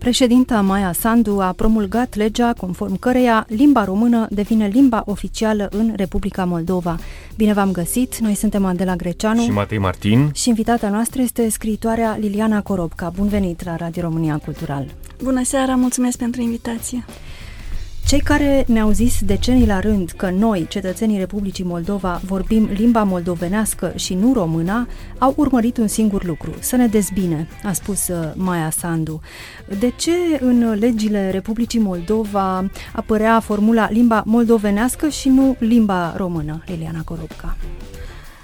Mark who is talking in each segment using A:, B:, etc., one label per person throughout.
A: Președinta Maia Sandu a promulgat legea conform căreia limba română devine limba oficială în Republica Moldova. Bine v-am găsit! Noi suntem Adela Greceanu
B: și Matei Martin
A: și invitata noastră este scriitoarea Liliana Corobca. Bun venit la Radio România Cultural!
C: Bună seara, mulțumesc pentru invitație!
A: Cei care ne-au zis decenii la rând că noi, cetățenii Republicii Moldova, vorbim limba moldovenească și nu româna, au urmărit un singur lucru, să ne dezbine, a spus uh, Maia Sandu. De ce în legile Republicii Moldova apărea formula limba moldovenească și nu limba română, Liliana Corupca?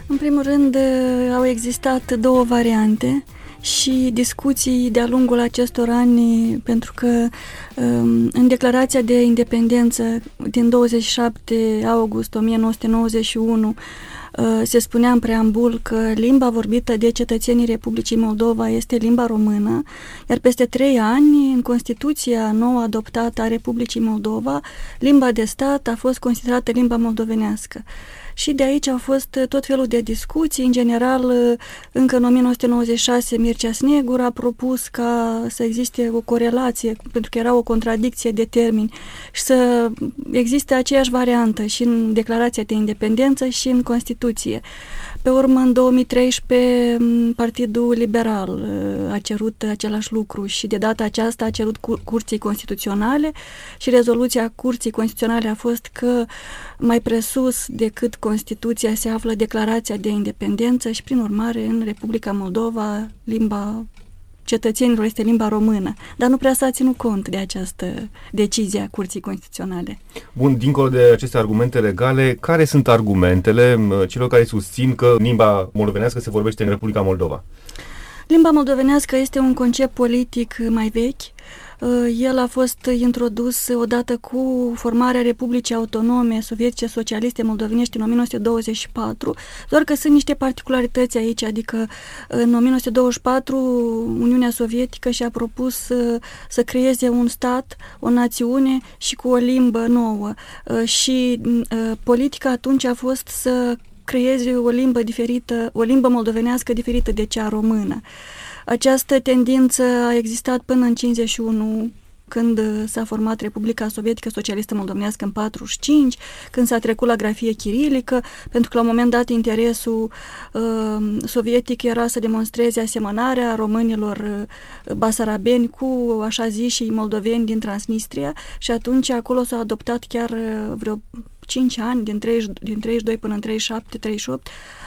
C: În primul rând, uh, au existat două variante și discuții de-a lungul acestor ani, pentru că um, în declarația de independență din 27 august 1991 uh, se spunea în preambul că limba vorbită de cetățenii Republicii Moldova este limba română, iar peste trei ani, în Constituția nouă adoptată a Republicii Moldova, limba de stat a fost considerată limba moldovenească și de aici au fost tot felul de discuții. În general, încă în 1996 Mircea Snegur a propus ca să existe o corelație, pentru că era o contradicție de termeni, și să existe aceeași variantă și în Declarația de Independență și în Constituție. Pe urmă, în 2013, Partidul Liberal uh, a cerut același lucru și de data aceasta a cerut cur- Curții Constituționale și rezoluția Curții Constituționale a fost că mai presus decât Constituția se află Declarația de Independență și, prin urmare, în Republica Moldova, limba cetățenilor este limba română, dar nu prea s-a ținut cont de această decizie a Curții Constituționale.
B: Bun, dincolo de aceste argumente legale, care sunt argumentele celor care susțin că limba moldovenească se vorbește în Republica Moldova?
C: Limba moldovenească este un concept politic mai vechi, Uh, el a fost introdus odată cu formarea Republicii Autonome Sovietice Socialiste Moldovenești în 1924, doar că sunt niște particularități aici, adică în 1924 Uniunea Sovietică și-a propus să, să creeze un stat, o națiune și cu o limbă nouă uh, și uh, politica atunci a fost să creeze o limbă diferită, o limbă moldovenească diferită de cea română. Această tendință a existat până în 51, când s-a format Republica Sovietică Socialistă Moldovenească în 45, când s-a trecut la grafie chirilică, pentru că la un moment dat interesul uh, sovietic era să demonstreze asemănarea românilor uh, basarabeni cu așa zi și moldoveni din Transnistria și atunci acolo s-a adoptat chiar uh, vreo 5 ani, din, 30, din 32 până în 37-38, Uh,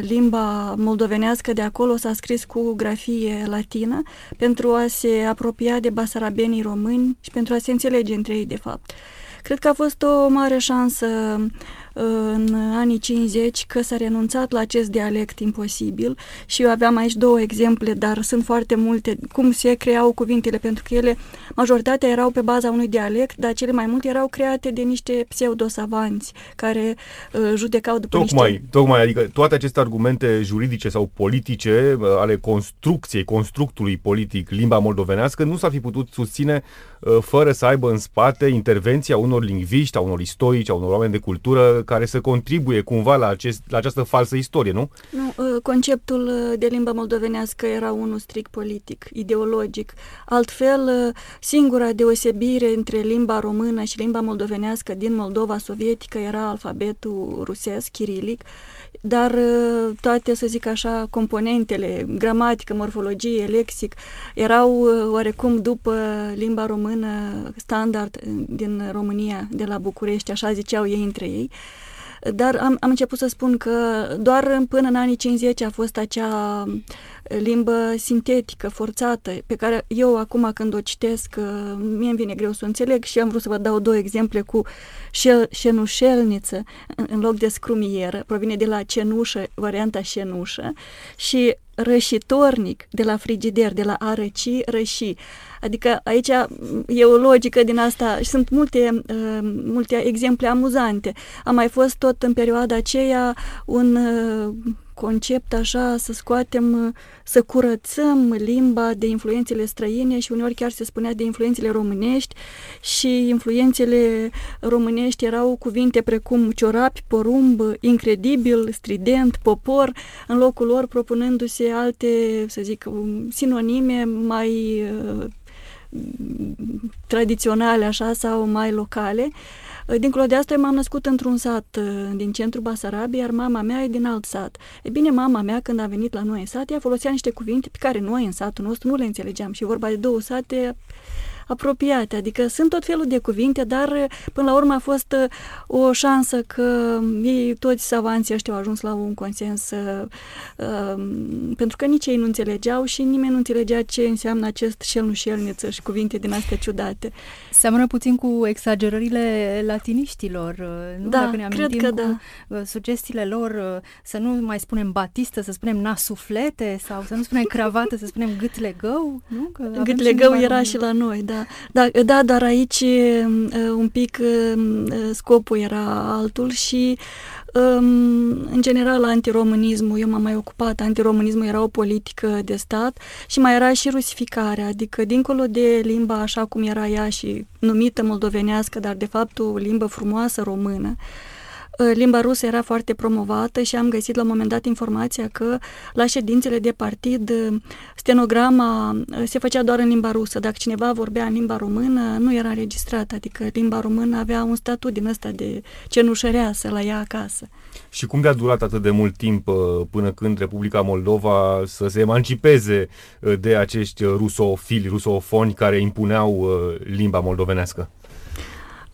C: limba moldovenească de acolo s-a scris cu grafie latină pentru a se apropia de basarabenii români și pentru a se înțelege între ei, de fapt. Cred că a fost o mare șansă în anii 50 că s-a renunțat la acest dialect imposibil și eu aveam aici două exemple, dar sunt foarte multe, cum se creau cuvintele, pentru că ele, majoritatea erau pe baza unui dialect, dar cele mai multe erau create de niște pseudosavanți care uh, judecau după
B: tocmai,
C: niște...
B: Tocmai, adică toate aceste argumente juridice sau politice uh, ale construcției, constructului politic, limba moldovenească, nu s-ar fi putut susține uh, fără să aibă în spate intervenția unor lingviști, a unor istorici, a unor oameni de cultură care să contribuie cumva la, acest, la această falsă istorie, nu?
C: Nu, uh, conceptul uh, de limba moldovenească era unul strict politic, ideologic. Altfel, uh, singura deosebire între limba română și limba moldovenească din Moldova sovietică era alfabetul rusesc, chirilic, dar toate, să zic așa, componentele, gramatică, morfologie, lexic, erau oarecum după limba română standard din România, de la București, așa ziceau ei între ei. Dar am, am început să spun că doar până în anii 50 a fost acea limbă sintetică, forțată, pe care eu acum când o citesc, mie îmi vine greu să o înțeleg și am vrut să vă dau două exemple cu șenușelniță în loc de scrumieră, provine de la cenușă, varianta șenușă, și rășitornic de la frigider, de la a răci, răși. Adică aici e o logică din asta și sunt multe, uh, multe exemple amuzante. A mai fost tot în perioada aceea un uh, concept așa, să scoatem, să curățăm limba de influențele străine și uneori chiar se spunea de influențele românești și influențele românești erau cuvinte precum ciorapi, porumb, incredibil, strident, popor, în locul lor propunându-se alte, să zic, sinonime mai tradiționale așa sau mai locale. Dincolo de asta, eu m-am născut într-un sat din centrul Basarabiei, iar mama mea e din alt sat. E bine, mama mea, când a venit la noi în sat, ea folosea niște cuvinte pe care noi în satul nostru nu le înțelegeam. Și vorba de două sate apropiate, adică sunt tot felul de cuvinte, dar până la urmă a fost uh, o șansă că ei, toți savanții ăștia au ajuns la un consens uh, uh, pentru că nici ei nu înțelegeau și nimeni nu înțelegea ce înseamnă acest șelnușelniță și cuvinte din astea ciudate.
A: Seamănă puțin cu exagerările latiniștilor, uh, nu?
C: Da,
A: Dacă ne
C: cred că
A: cu
C: da.
A: Uh, sugestiile lor, să nu mai spunem batistă, să spunem nasuflete sau să nu spunem cravată, să spunem gâtlegău, nu?
C: Că gâtlegău era și la noi, da. Da, da, dar aici un pic scopul era altul și în general antiromânismul, eu m-am mai ocupat, antiromânismul era o politică de stat și mai era și rusificarea, adică dincolo de limba așa cum era ea și numită moldovenească, dar de fapt o limbă frumoasă română, Ă, limba rusă era foarte promovată și am găsit la un moment dat informația că la ședințele de partid ă, stenograma ă, se făcea doar în limba rusă. Dacă cineva vorbea în limba română, nu era înregistrat, adică limba română avea un statut din ăsta de cenușăreasă la ea acasă.
B: Și cum de-a durat atât de mult timp până când Republica Moldova să se emancipeze de acești rusofili, rusofoni care impuneau limba moldovenească?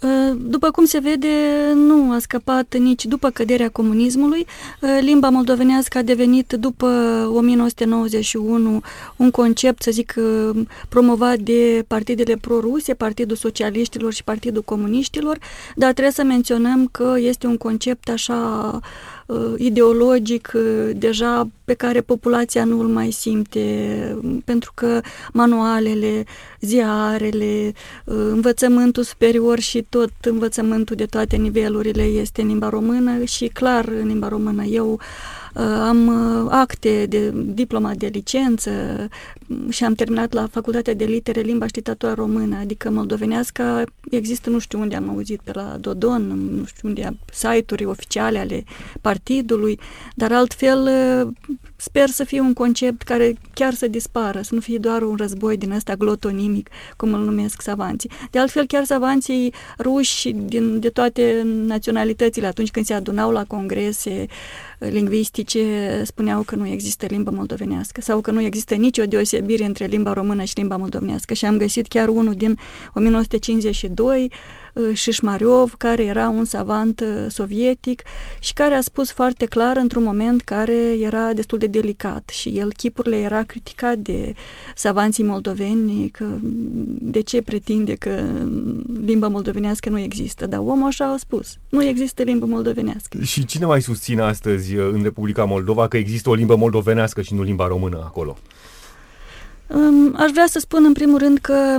C: Uh, după cum se vede, nu a scăpat nici după căderea comunismului. Uh, limba moldovenească a devenit după 1991 un concept, să zic, uh, promovat de partidele proruse, Partidul Socialiștilor și Partidul Comuniștilor, dar trebuie să menționăm că este un concept așa uh, ideologic uh, deja pe care populația nu îl mai simte, pentru că manualele, ziarele, uh, învățământul superior și tot învățământul de toate nivelurile este în limba română și clar în limba română. Eu Uh, am uh, acte de diploma de licență și am terminat la Facultatea de Litere Limba și Literatura Română, adică moldovenească există nu știu unde am auzit, pe la Dodon, nu știu unde, site-uri oficiale ale partidului, dar altfel uh, sper să fie un concept care chiar să dispară, să nu fie doar un război din ăsta glotonimic, cum îl numesc savanții. De altfel, chiar savanții ruși din, de toate naționalitățile, atunci când se adunau la congrese, lingvistice spuneau că nu există limbă moldovenească sau că nu există nicio deosebire între limba română și limba moldovenească și am găsit chiar unul din 1952 Șișmariov, care era un savant uh, sovietic și care a spus foarte clar într-un moment care era destul de delicat și el chipurile era criticat de savanții moldoveni că de ce pretinde că limba moldovenească nu există, dar omul așa a spus, nu există limbă moldovenească.
B: Și cine mai susține astăzi uh, în Republica Moldova că există o limbă moldovenească și nu limba română acolo?
C: Aș vrea să spun în primul rând că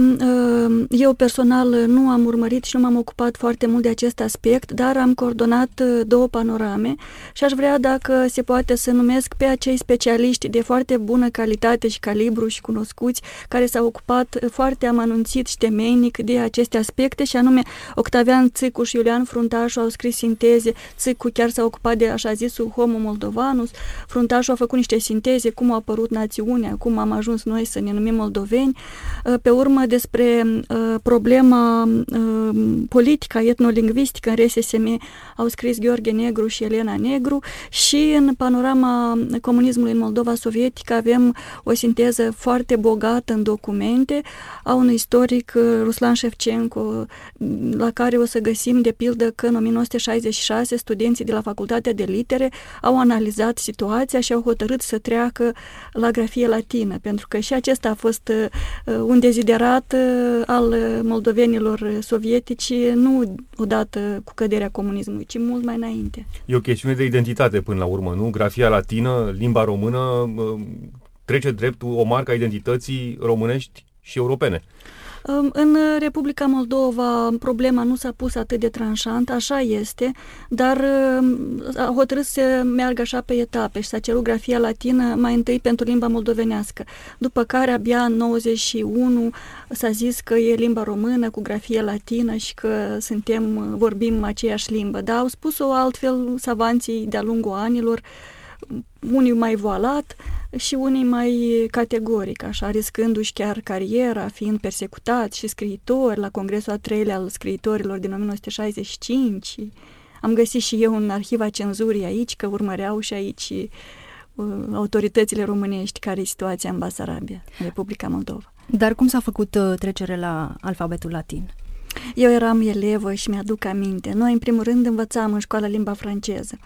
C: eu personal nu am urmărit și nu m-am ocupat foarte mult de acest aspect, dar am coordonat uh, două panorame și aș vrea dacă se poate să numesc pe acei specialiști de foarte bună calitate și calibru și cunoscuți care s-au ocupat foarte amănunțit și temeinic de aceste aspecte și anume Octavian Țicu și Iulian Fruntașu au scris sinteze, Țicu chiar s-a ocupat de așa zisul Homo Moldovanus, Fruntașu a făcut niște sinteze, cum a apărut națiunea, cum am ajuns noi să ne numim moldoveni, uh, pe urmă despre uh, problema uh, politică, etnolingvistică în RSSM au scris Gheorghe Negru și Elena Negru și în panorama comunismului în Moldova sovietică avem o sinteză foarte bogată în documente a unui istoric Ruslan Shevchenko, la care o să găsim de pildă că în 1966 studenții de la Facultatea de Litere au analizat situația și au hotărât să treacă la grafie latină, pentru că și acesta a fost uh, un deziderat uh, al moldovenilor sovietici, nu odată cu căderea comunismului, ci mult mai înainte.
B: E o chestiune de identitate până la urmă, nu? Grafia latină, limba română, uh, trece drept o marcă a identității românești și europene.
C: În Republica Moldova problema nu s-a pus atât de tranșant, așa este, dar a hotărât să meargă așa pe etape și s-a cerut grafia latină mai întâi pentru limba moldovenească, după care abia în 91 s-a zis că e limba română cu grafie latină și că suntem, vorbim aceeași limbă, dar au spus-o altfel savanții de-a lungul anilor, unii mai voalat și unii mai categoric, așa, riscându-și chiar cariera, fiind persecutați și scriitori la Congresul al treilea al scriitorilor din 1965. Am găsit și eu în arhiva cenzurii aici, că urmăreau și aici uh, autoritățile românești care e situația în Basarabia, în Republica Moldova.
A: Dar cum s-a făcut uh, trecerea la alfabetul latin?
C: Eu eram elevă și mi-aduc aminte. Noi, în primul rând, învățam în școala limba franceză.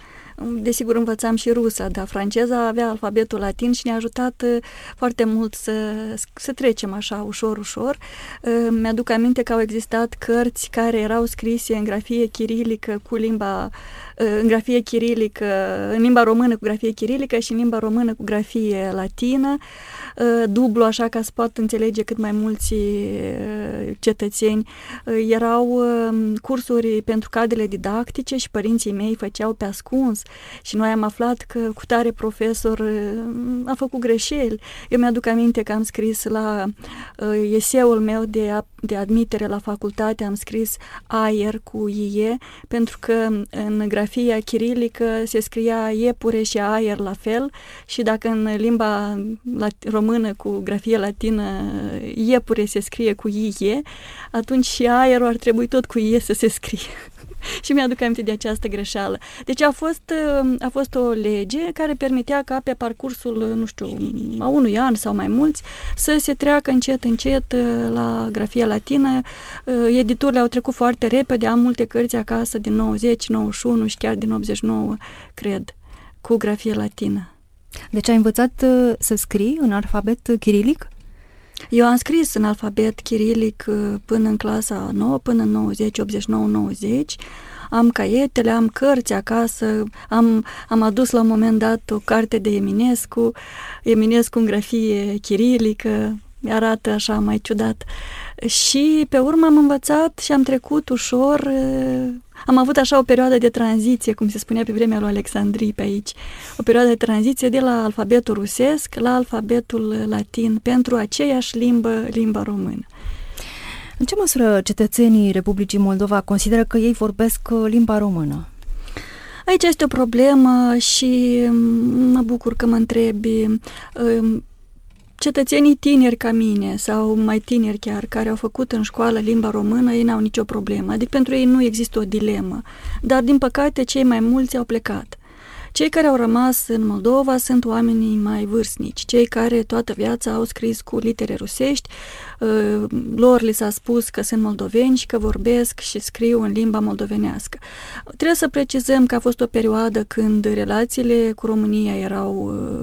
C: Desigur, învățam și rusa, dar franceza avea alfabetul latin și ne-a ajutat uh, foarte mult să, să trecem așa, ușor, ușor. Uh, mi-aduc aminte că au existat cărți care erau scrise în grafie chirilică cu limba uh, în grafie chirilică, în limba română cu grafie chirilică și în limba română cu grafie latină, dublu așa ca să pot înțelege cât mai mulți cetățeni. Erau um, cursuri pentru cadrele didactice și părinții mei făceau pe ascuns și noi am aflat că cu tare profesor uh, a făcut greșeli. Eu mi-aduc aminte că am scris la uh, eseul meu de, de admitere la facultate, am scris aer cu ie, pentru că în grafia chirilică se scria iepure și aer la fel și dacă în limba română cu grafie latină iepure se scrie cu ie, atunci și aerul ar trebui tot cu ie să se scrie. și mi-aduc aminte de această greșeală. Deci a fost, uh, a fost o lege care permitea ca pe parcursul, nu știu, a unui an sau mai mulți, să se treacă încet, încet uh, la grafia latină. Uh, editurile au trecut foarte repede, am multe cărți acasă din 90, 91 și chiar din 89, cred, cu grafie latină.
A: Deci ai învățat să scrii în alfabet chirilic?
C: Eu am scris în alfabet chirilic uh, până în clasa 9, până în 90, 89, 90. Am caietele, am cărți acasă, am, am adus la un moment dat o carte de Eminescu, Eminescu în grafie chirilică, arată așa mai ciudat. Și pe urmă am învățat și am trecut ușor uh, am avut așa o perioadă de tranziție, cum se spunea pe vremea lui Alexandrii pe aici, o perioadă de tranziție de la alfabetul rusesc la alfabetul latin pentru aceeași limbă, limba română.
A: În ce măsură cetățenii Republicii Moldova consideră că ei vorbesc uh, limba română?
C: Aici este o problemă și mă bucur că mă întrebi um, cetățenii tineri ca mine sau mai tineri chiar, care au făcut în școală limba română, ei n-au nicio problemă. Adică pentru ei nu există o dilemă. Dar, din păcate, cei mai mulți au plecat. Cei care au rămas în Moldova sunt oamenii mai vârstnici, cei care toată viața au scris cu litere rusești, uh, lor li s-a spus că sunt moldoveni și că vorbesc și scriu în limba moldovenească. Trebuie să precizăm că a fost o perioadă când relațiile cu România erau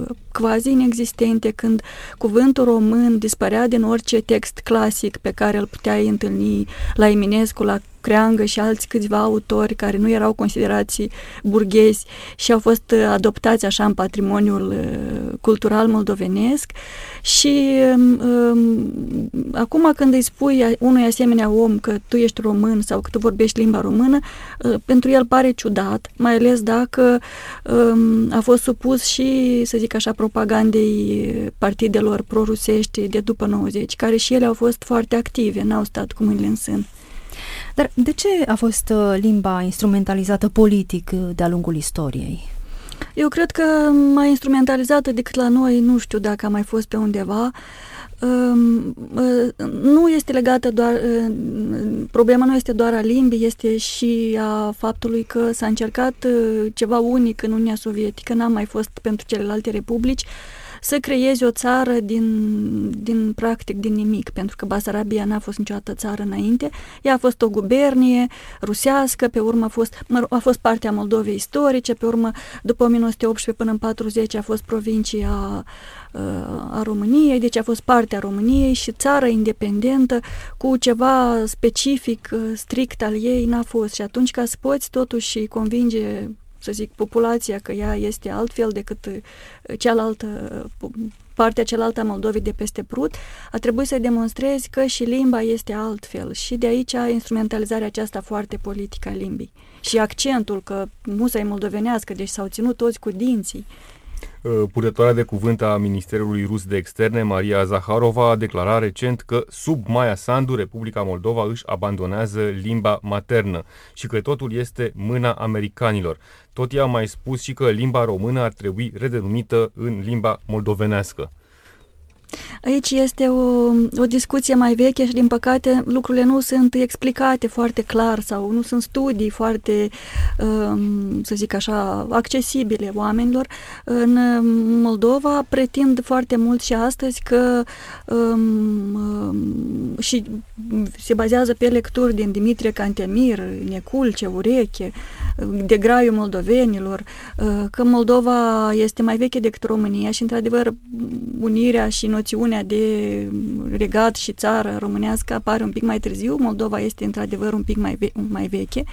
C: uh, quasi inexistente, când cuvântul român dispărea din orice text clasic pe care îl puteai întâlni la Eminescu, la Creangă și alți câțiva autori care nu erau considerați burghezi și au fost uh, adoptați așa în patrimoniul uh, cultural moldovenesc și um, um, acum când îi spui unui asemenea om că tu ești român sau că tu vorbești limba română, uh, pentru el pare ciudat, mai ales dacă um, a fost supus și, să zic așa, propagandei partidelor prorusești de după 90, care și ele au fost foarte active, n-au stat cu mâinile în sân.
A: Dar de ce a fost uh, limba instrumentalizată politic uh, de-a lungul istoriei?
C: Eu cred că mai instrumentalizată decât la noi, nu știu dacă a mai fost pe undeva. Um, uh, nu este legată doar, problema nu este doar a limbii, este și a faptului că s-a încercat ceva unic în Uniunea Sovietică, n-a mai fost pentru celelalte republici, să creezi o țară din, din practic din nimic, pentru că Basarabia n-a fost niciodată țară înainte. Ea a fost o gubernie rusească, pe urmă a fost, mă, a fost partea Moldovei istorice, pe urmă, după 1918 până în 40 a fost provincia a României, deci a fost partea României și țară independentă cu ceva specific, strict al ei, n-a fost. Și atunci ca să poți totuși convinge să zic, populația, că ea este altfel decât cealaltă partea cealaltă a Moldovei de peste Prut, a trebuit să demonstrezi că și limba este altfel și de aici instrumentalizarea aceasta foarte politică a limbii. Și accentul că musa e moldovenească, deci s-au ținut toți cu dinții.
B: Uh, purtătoarea de cuvânt a Ministerului Rus de Externe, Maria Zaharova, a declarat recent că sub Maia Sandu, Republica Moldova își abandonează limba maternă și că totul este mâna americanilor. Tot ea a mai spus și că limba română ar trebui redenumită în limba moldovenească.
C: Aici este o, o discuție mai veche și, din păcate, lucrurile nu sunt explicate foarte clar sau nu sunt studii foarte, um, să zic așa, accesibile oamenilor. În Moldova pretind foarte mult și astăzi că um, um, și se bazează pe lecturi din Dimitrie Cantemir, Neculce, Ureche, de graiul moldovenilor, uh, că Moldova este mai veche decât România și, într-adevăr, unirea și noțiunea de regat și țară românească apare un pic mai târziu. Moldova este, într-adevăr, un pic mai, ve- mai veche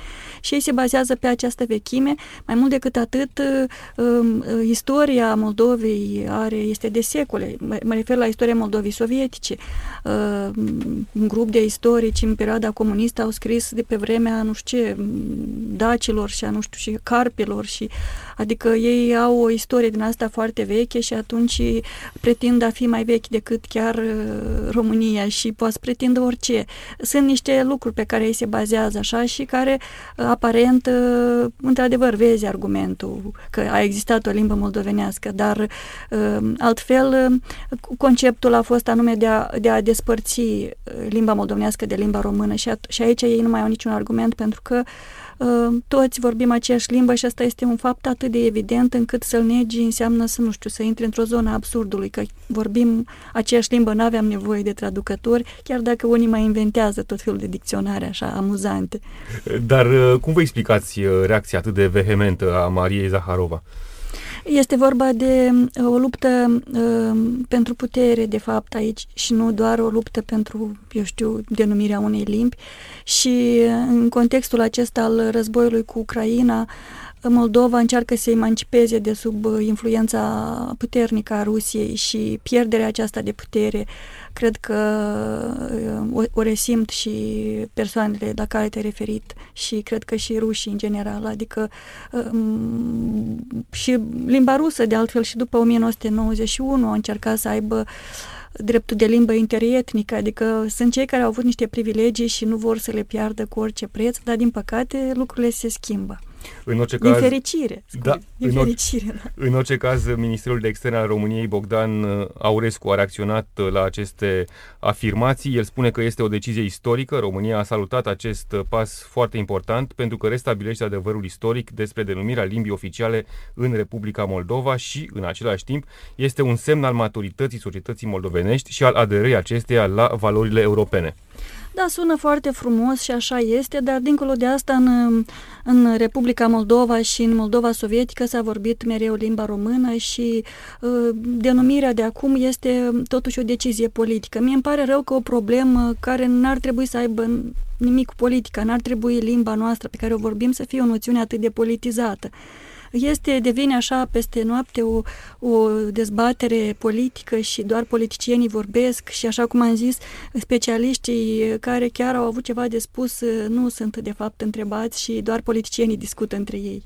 C: și ei se bazează pe această vechime. Mai mult decât atât, uh, um, istoria Moldovei are, este de secole. Mă refer la istoria Moldovei sovietice. Uh, un grup de istorici în perioada comunistă au scris de pe vremea, nu știu ce, dacilor și a, nu știu, și carpilor și adică ei au o istorie din asta foarte veche și atunci pretind a fi mai vechi decât chiar uh, România și poate pretindă orice. Sunt niște lucruri pe care ei se bazează așa și care uh, aparent uh, într-adevăr vezi argumentul că a existat o limbă moldovenească, dar altfel conceptul a fost anume de a, de a despărți limba moldovenească de limba română și, at- și aici ei nu mai au niciun argument pentru că uh, Ă, toți vorbim aceeași limbă și asta este un fapt atât de evident încât să-l negi înseamnă să, nu știu, să intri într-o zonă absurdului, că vorbim aceeași limbă, nu aveam nevoie de traducători, chiar dacă unii mai inventează tot felul de dicționare așa amuzante.
B: Dar ă, cum vă explicați ă, reacția atât de vehementă a Mariei Zaharova?
C: Este vorba de uh, o luptă uh, pentru putere, de fapt, aici și nu doar o luptă pentru, eu știu, denumirea unei limbi. Și uh, în contextul acesta al războiului cu Ucraina, Moldova încearcă să emancipeze de sub influența puternică a Rusiei și pierderea aceasta de putere cred că o, o resimt și persoanele la care te-ai referit și cred că și rușii în general, adică um, și limba rusă de altfel și după 1991 a încercat să aibă dreptul de limbă interietnică, adică sunt cei care au avut niște privilegii și nu vor să le piardă cu orice preț, dar din păcate lucrurile se schimbă.
B: În orice caz,
C: din fericire.
B: Da,
C: din
B: în,
C: fericire
B: or, da. în orice caz, Ministerul de Externe al României, Bogdan uh, Aurescu, a reacționat uh, la aceste afirmații. El spune că este o decizie istorică. România a salutat acest uh, pas foarte important pentru că restabilește adevărul istoric despre denumirea limbii oficiale în Republica Moldova și, în același timp, este un semn al maturității societății moldovenești și al aderării acesteia la valorile europene.
C: Da, sună foarte frumos și așa este, dar dincolo de asta în, în Republica Moldova și în Moldova sovietică s-a vorbit mereu limba română și uh, denumirea de acum este totuși o decizie politică. Mie îmi pare rău că o problemă care n-ar trebui să aibă nimic cu politica, n-ar trebui limba noastră pe care o vorbim să fie o noțiune atât de politizată este, devine așa peste noapte o, o dezbatere politică și doar politicienii vorbesc și așa cum am zis, specialiștii care chiar au avut ceva de spus nu sunt de fapt întrebați și doar politicienii discută între ei.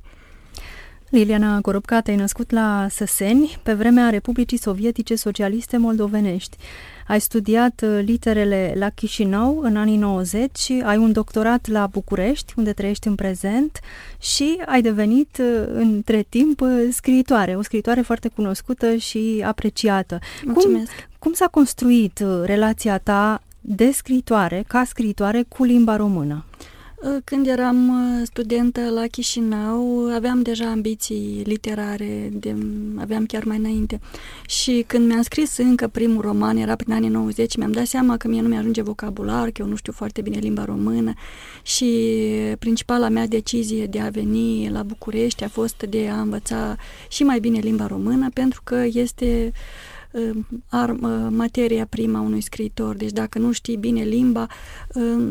A: Liliana Goropca, te-ai născut la Săseni pe vremea Republicii Sovietice Socialiste Moldovenești. Ai studiat uh, literele la Chișinău în anii 90 și ai un doctorat la București, unde trăiești în prezent și ai devenit uh, între timp uh, scriitoare, o scriitoare foarte cunoscută și apreciată.
C: Mulțumesc.
A: Cum, cum s-a construit relația ta de scriitoare, ca scriitoare, cu limba română?
C: Ă, când eram ă, studentă la Chișinău, aveam deja ambiții literare, de, aveam chiar mai înainte. Și când mi-am scris încă primul roman, era prin anii 90, mi-am dat seama că mie nu mi-ajunge vocabular, că eu nu știu foarte bine limba română și principala mea decizie de a veni la București a fost de a învăța și mai bine limba română, pentru că este ar, materia prima unui scriitor. Deci dacă nu știi bine limba,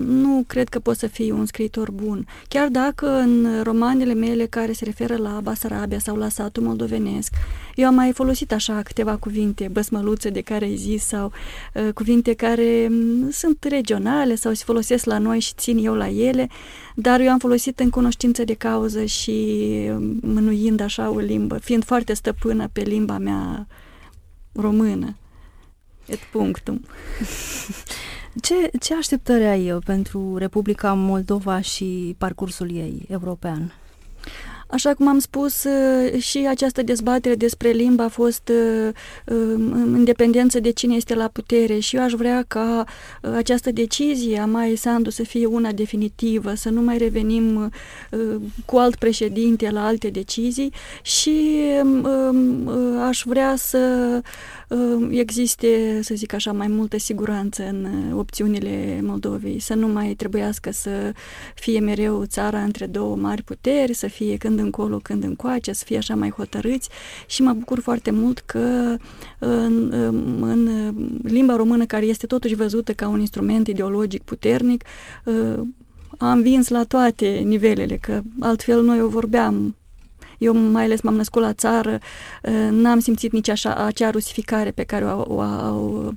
C: nu cred că poți să fii un scriitor bun. Chiar dacă în romanele mele care se referă la Basarabia sau la satul moldovenesc, eu am mai folosit așa câteva cuvinte, băsmăluțe de care ai zis sau uh, cuvinte care um, sunt regionale sau se folosesc la noi și țin eu la ele, dar eu am folosit în cunoștință de cauză și mânuind așa o limbă, fiind foarte stăpână pe limba mea română. Et punctum.
A: Ce, ce așteptări ai pentru Republica Moldova și parcursul ei european?
C: Așa cum am spus, uh, și această dezbatere despre limba a fost uh, um, în dependență de cine este la putere. Și eu aș vrea ca uh, această decizie a Mai Sandu să fie una definitivă, să nu mai revenim cu alt președinte la alte decizii. Și um, um, aș vrea să existe, să zic așa, mai multă siguranță în opțiunile Moldovei, să nu mai trebuiască să fie mereu țara între două mari puteri, să fie când încolo, când încoace, să fie așa mai hotărâți. Și mă bucur foarte mult că în, în limba română, care este totuși văzută ca un instrument ideologic puternic, am vins la toate nivelele, că altfel noi o vorbeam eu mai ales m-am născut la țară, uh, n-am simțit nici așa, acea rusificare pe care o, o, o,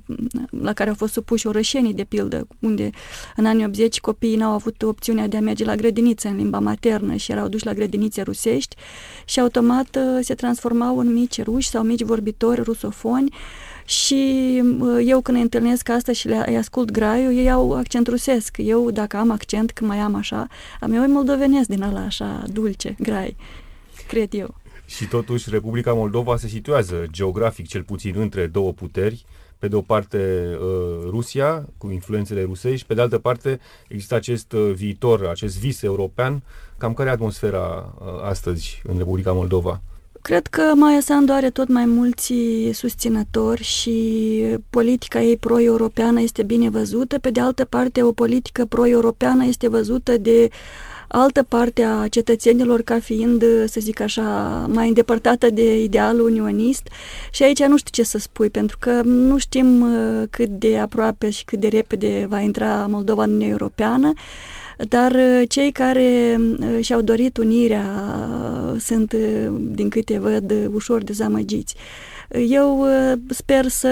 C: la care au fost supuși orășenii, de pildă, unde în anii 80 copiii n-au avut opțiunea de a merge la grădiniță în limba maternă și erau duși la grădinițe rusești și automat uh, se transformau în mici ruși sau mici vorbitori rusofoni și uh, eu când îi întâlnesc asta și le ascult graiul, ei au accent rusesc. Eu, dacă am accent, când mai am așa, am eu moldovenesc din ăla așa, dulce, grai cred eu.
B: Și totuși Republica Moldova se situează geografic cel puțin între două puteri, pe de o parte uh, Rusia, cu influențele rusești, pe de altă parte există acest uh, viitor, acest vis european. Cam care e atmosfera uh, astăzi în Republica Moldova?
C: Cred că Maia Sandu are tot mai mulți susținători și politica ei pro-europeană este bine văzută. Pe de altă parte, o politică pro-europeană este văzută de altă parte a cetățenilor ca fiind, să zic așa, mai îndepărtată de idealul unionist și aici nu știu ce să spui, pentru că nu știm uh, cât de aproape și cât de repede va intra Moldova în Uniunea Europeană, dar uh, cei care uh, și-au dorit unirea sunt, din câte văd, ușor dezamăgiți. Eu sper să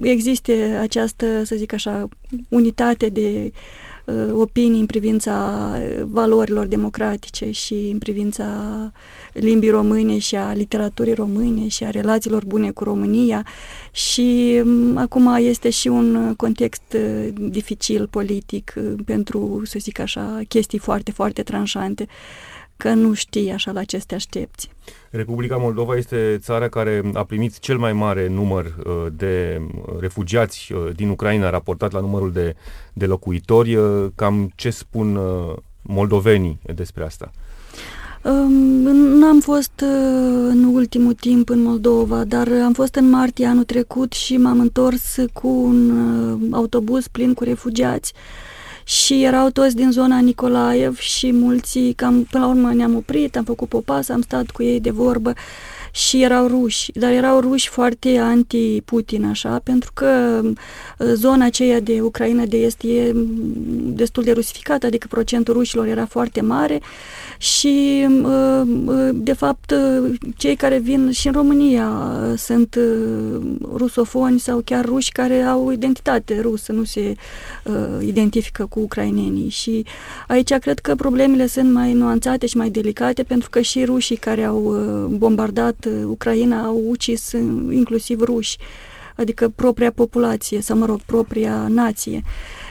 C: existe această, să zic așa, unitate de Uh, opinii în privința valorilor democratice și în privința limbii române și a literaturii române și a relațiilor bune cu România. Și um, acum este și un context uh, dificil politic uh, pentru, să zic așa, chestii foarte, foarte tranșante că nu știi așa la ce te aștepți.
B: Republica Moldova este țara care a primit cel mai mare număr uh, de refugiați uh, din Ucraina raportat la numărul de, de locuitori. Uh, cam ce spun moldovenii despre asta?
C: Um, n-am fost în ultimul timp în Moldova, dar am fost în martie anul trecut și m-am întors cu un autobuz plin cu refugiați și erau toți din zona Nicolaev și mulți, cam până la urmă ne-am oprit, am făcut popas, am stat cu ei de vorbă și erau ruși, dar erau ruși foarte anti-Putin, așa, pentru că uh, zona aceea de Ucraina de Est e destul de rusificată, adică procentul rușilor era foarte mare și, uh, uh, de fapt, cei care vin și în România sunt rusofoni sau chiar ruși care au identitate rusă, nu se identifică cu ucrainenii. Și aici cred că problemele sunt mai nuanțate și mai delicate pentru că și rușii care au bombardat Ucraina au ucis inclusiv ruși, adică propria populație, sau mă rog, propria nație.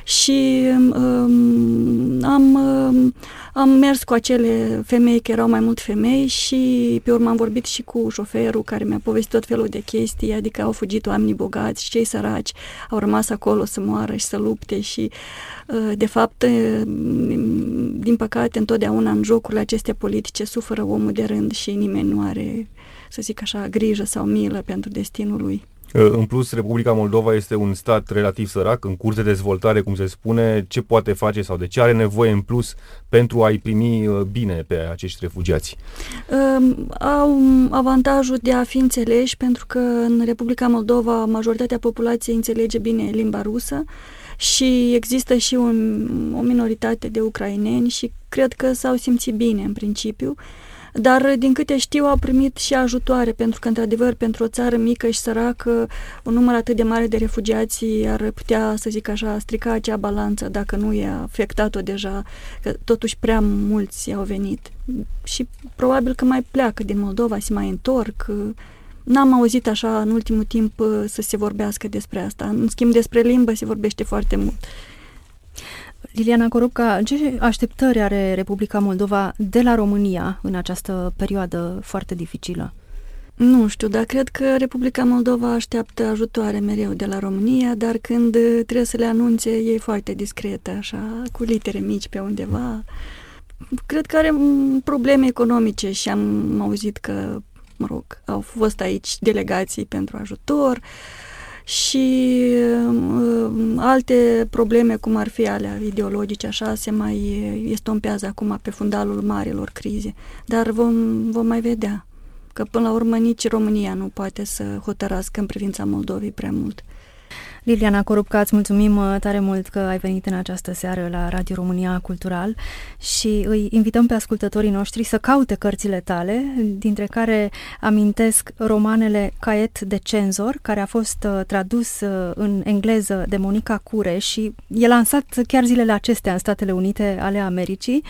C: Și um, am, um, am mers cu acele femei, că erau mai mult femei și pe urmă am vorbit și cu șoferul care mi-a povestit tot felul de chestii, adică au fugit oamenii bogați și cei săraci au rămas acolo să moară și să lupte și uh, de fapt, uh, din păcate, întotdeauna în jocurile acestea politice suferă omul de rând și nimeni nu are să zic așa, grijă sau milă pentru destinul lui.
B: În plus, Republica Moldova este un stat relativ sărac, în curs de dezvoltare, cum se spune, ce poate face sau de ce are nevoie în plus pentru a-i primi bine pe acești refugiați?
C: Au avantajul de a fi înțeleși, pentru că în Republica Moldova majoritatea populației înțelege bine limba rusă și există și un, o minoritate de ucraineni și cred că s-au simțit bine în principiu. Uh, dar, din câte știu, au primit și ajutoare, pentru că, într-adevăr, pentru o țară mică și săracă, un număr atât de mare de refugiați ar putea, să zic așa, strica acea balanță dacă nu e afectat-o deja, că totuși prea mulți au venit. Și probabil că mai pleacă din Moldova, se mai întorc. N-am auzit așa în ultimul timp să se vorbească despre asta. În schimb, despre limbă se vorbește foarte mult.
A: Liliana Corupca, ce așteptări are Republica Moldova de la România în această perioadă foarte dificilă?
C: Nu știu, dar cred că Republica Moldova așteaptă ajutoare mereu de la România, dar când trebuie să le anunțe, e foarte discretă, așa, cu litere mici pe undeva. Cred că are probleme economice și am auzit că, mă rog, au fost aici delegații pentru ajutor. Uh, și uh, alte probleme, cum ar fi alea ideologice, așa, se mai estompează acum pe fundalul marilor crize. Dar vom, vom mai vedea că până la urmă nici România nu poate să hotărască în privința Moldovei prea mult.
A: Liliana Corupca, îți mulțumim uh, tare mult că ai venit în această seară la Radio România Cultural și îi invităm pe ascultătorii noștri să caute cărțile tale, dintre care amintesc romanele Caiet de cenzor, care a fost uh, tradus uh, în engleză de Monica Cureș și e lansat chiar zilele acestea în Statele Unite ale Americii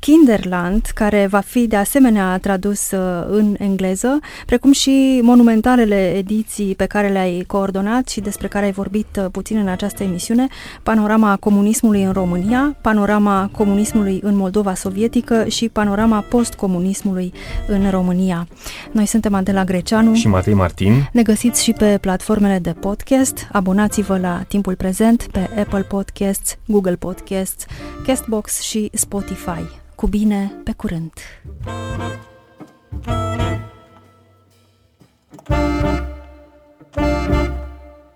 A: Kinderland, care va fi de asemenea tradus uh, în engleză, precum și monumentalele ediții pe care le-ai coordonat și despre care ai vorbit uh, puțin în această emisiune, Panorama comunismului în România, Panorama comunismului în Moldova sovietică și Panorama postcomunismului în România. Noi suntem Adela Greceanu
B: și Matei Martin.
A: Ne găsiți și pe platformele de podcast. Abonați-vă la Timpul Prezent pe Apple Podcasts, Google Podcasts, Castbox și Spotify cu bine, pe curând!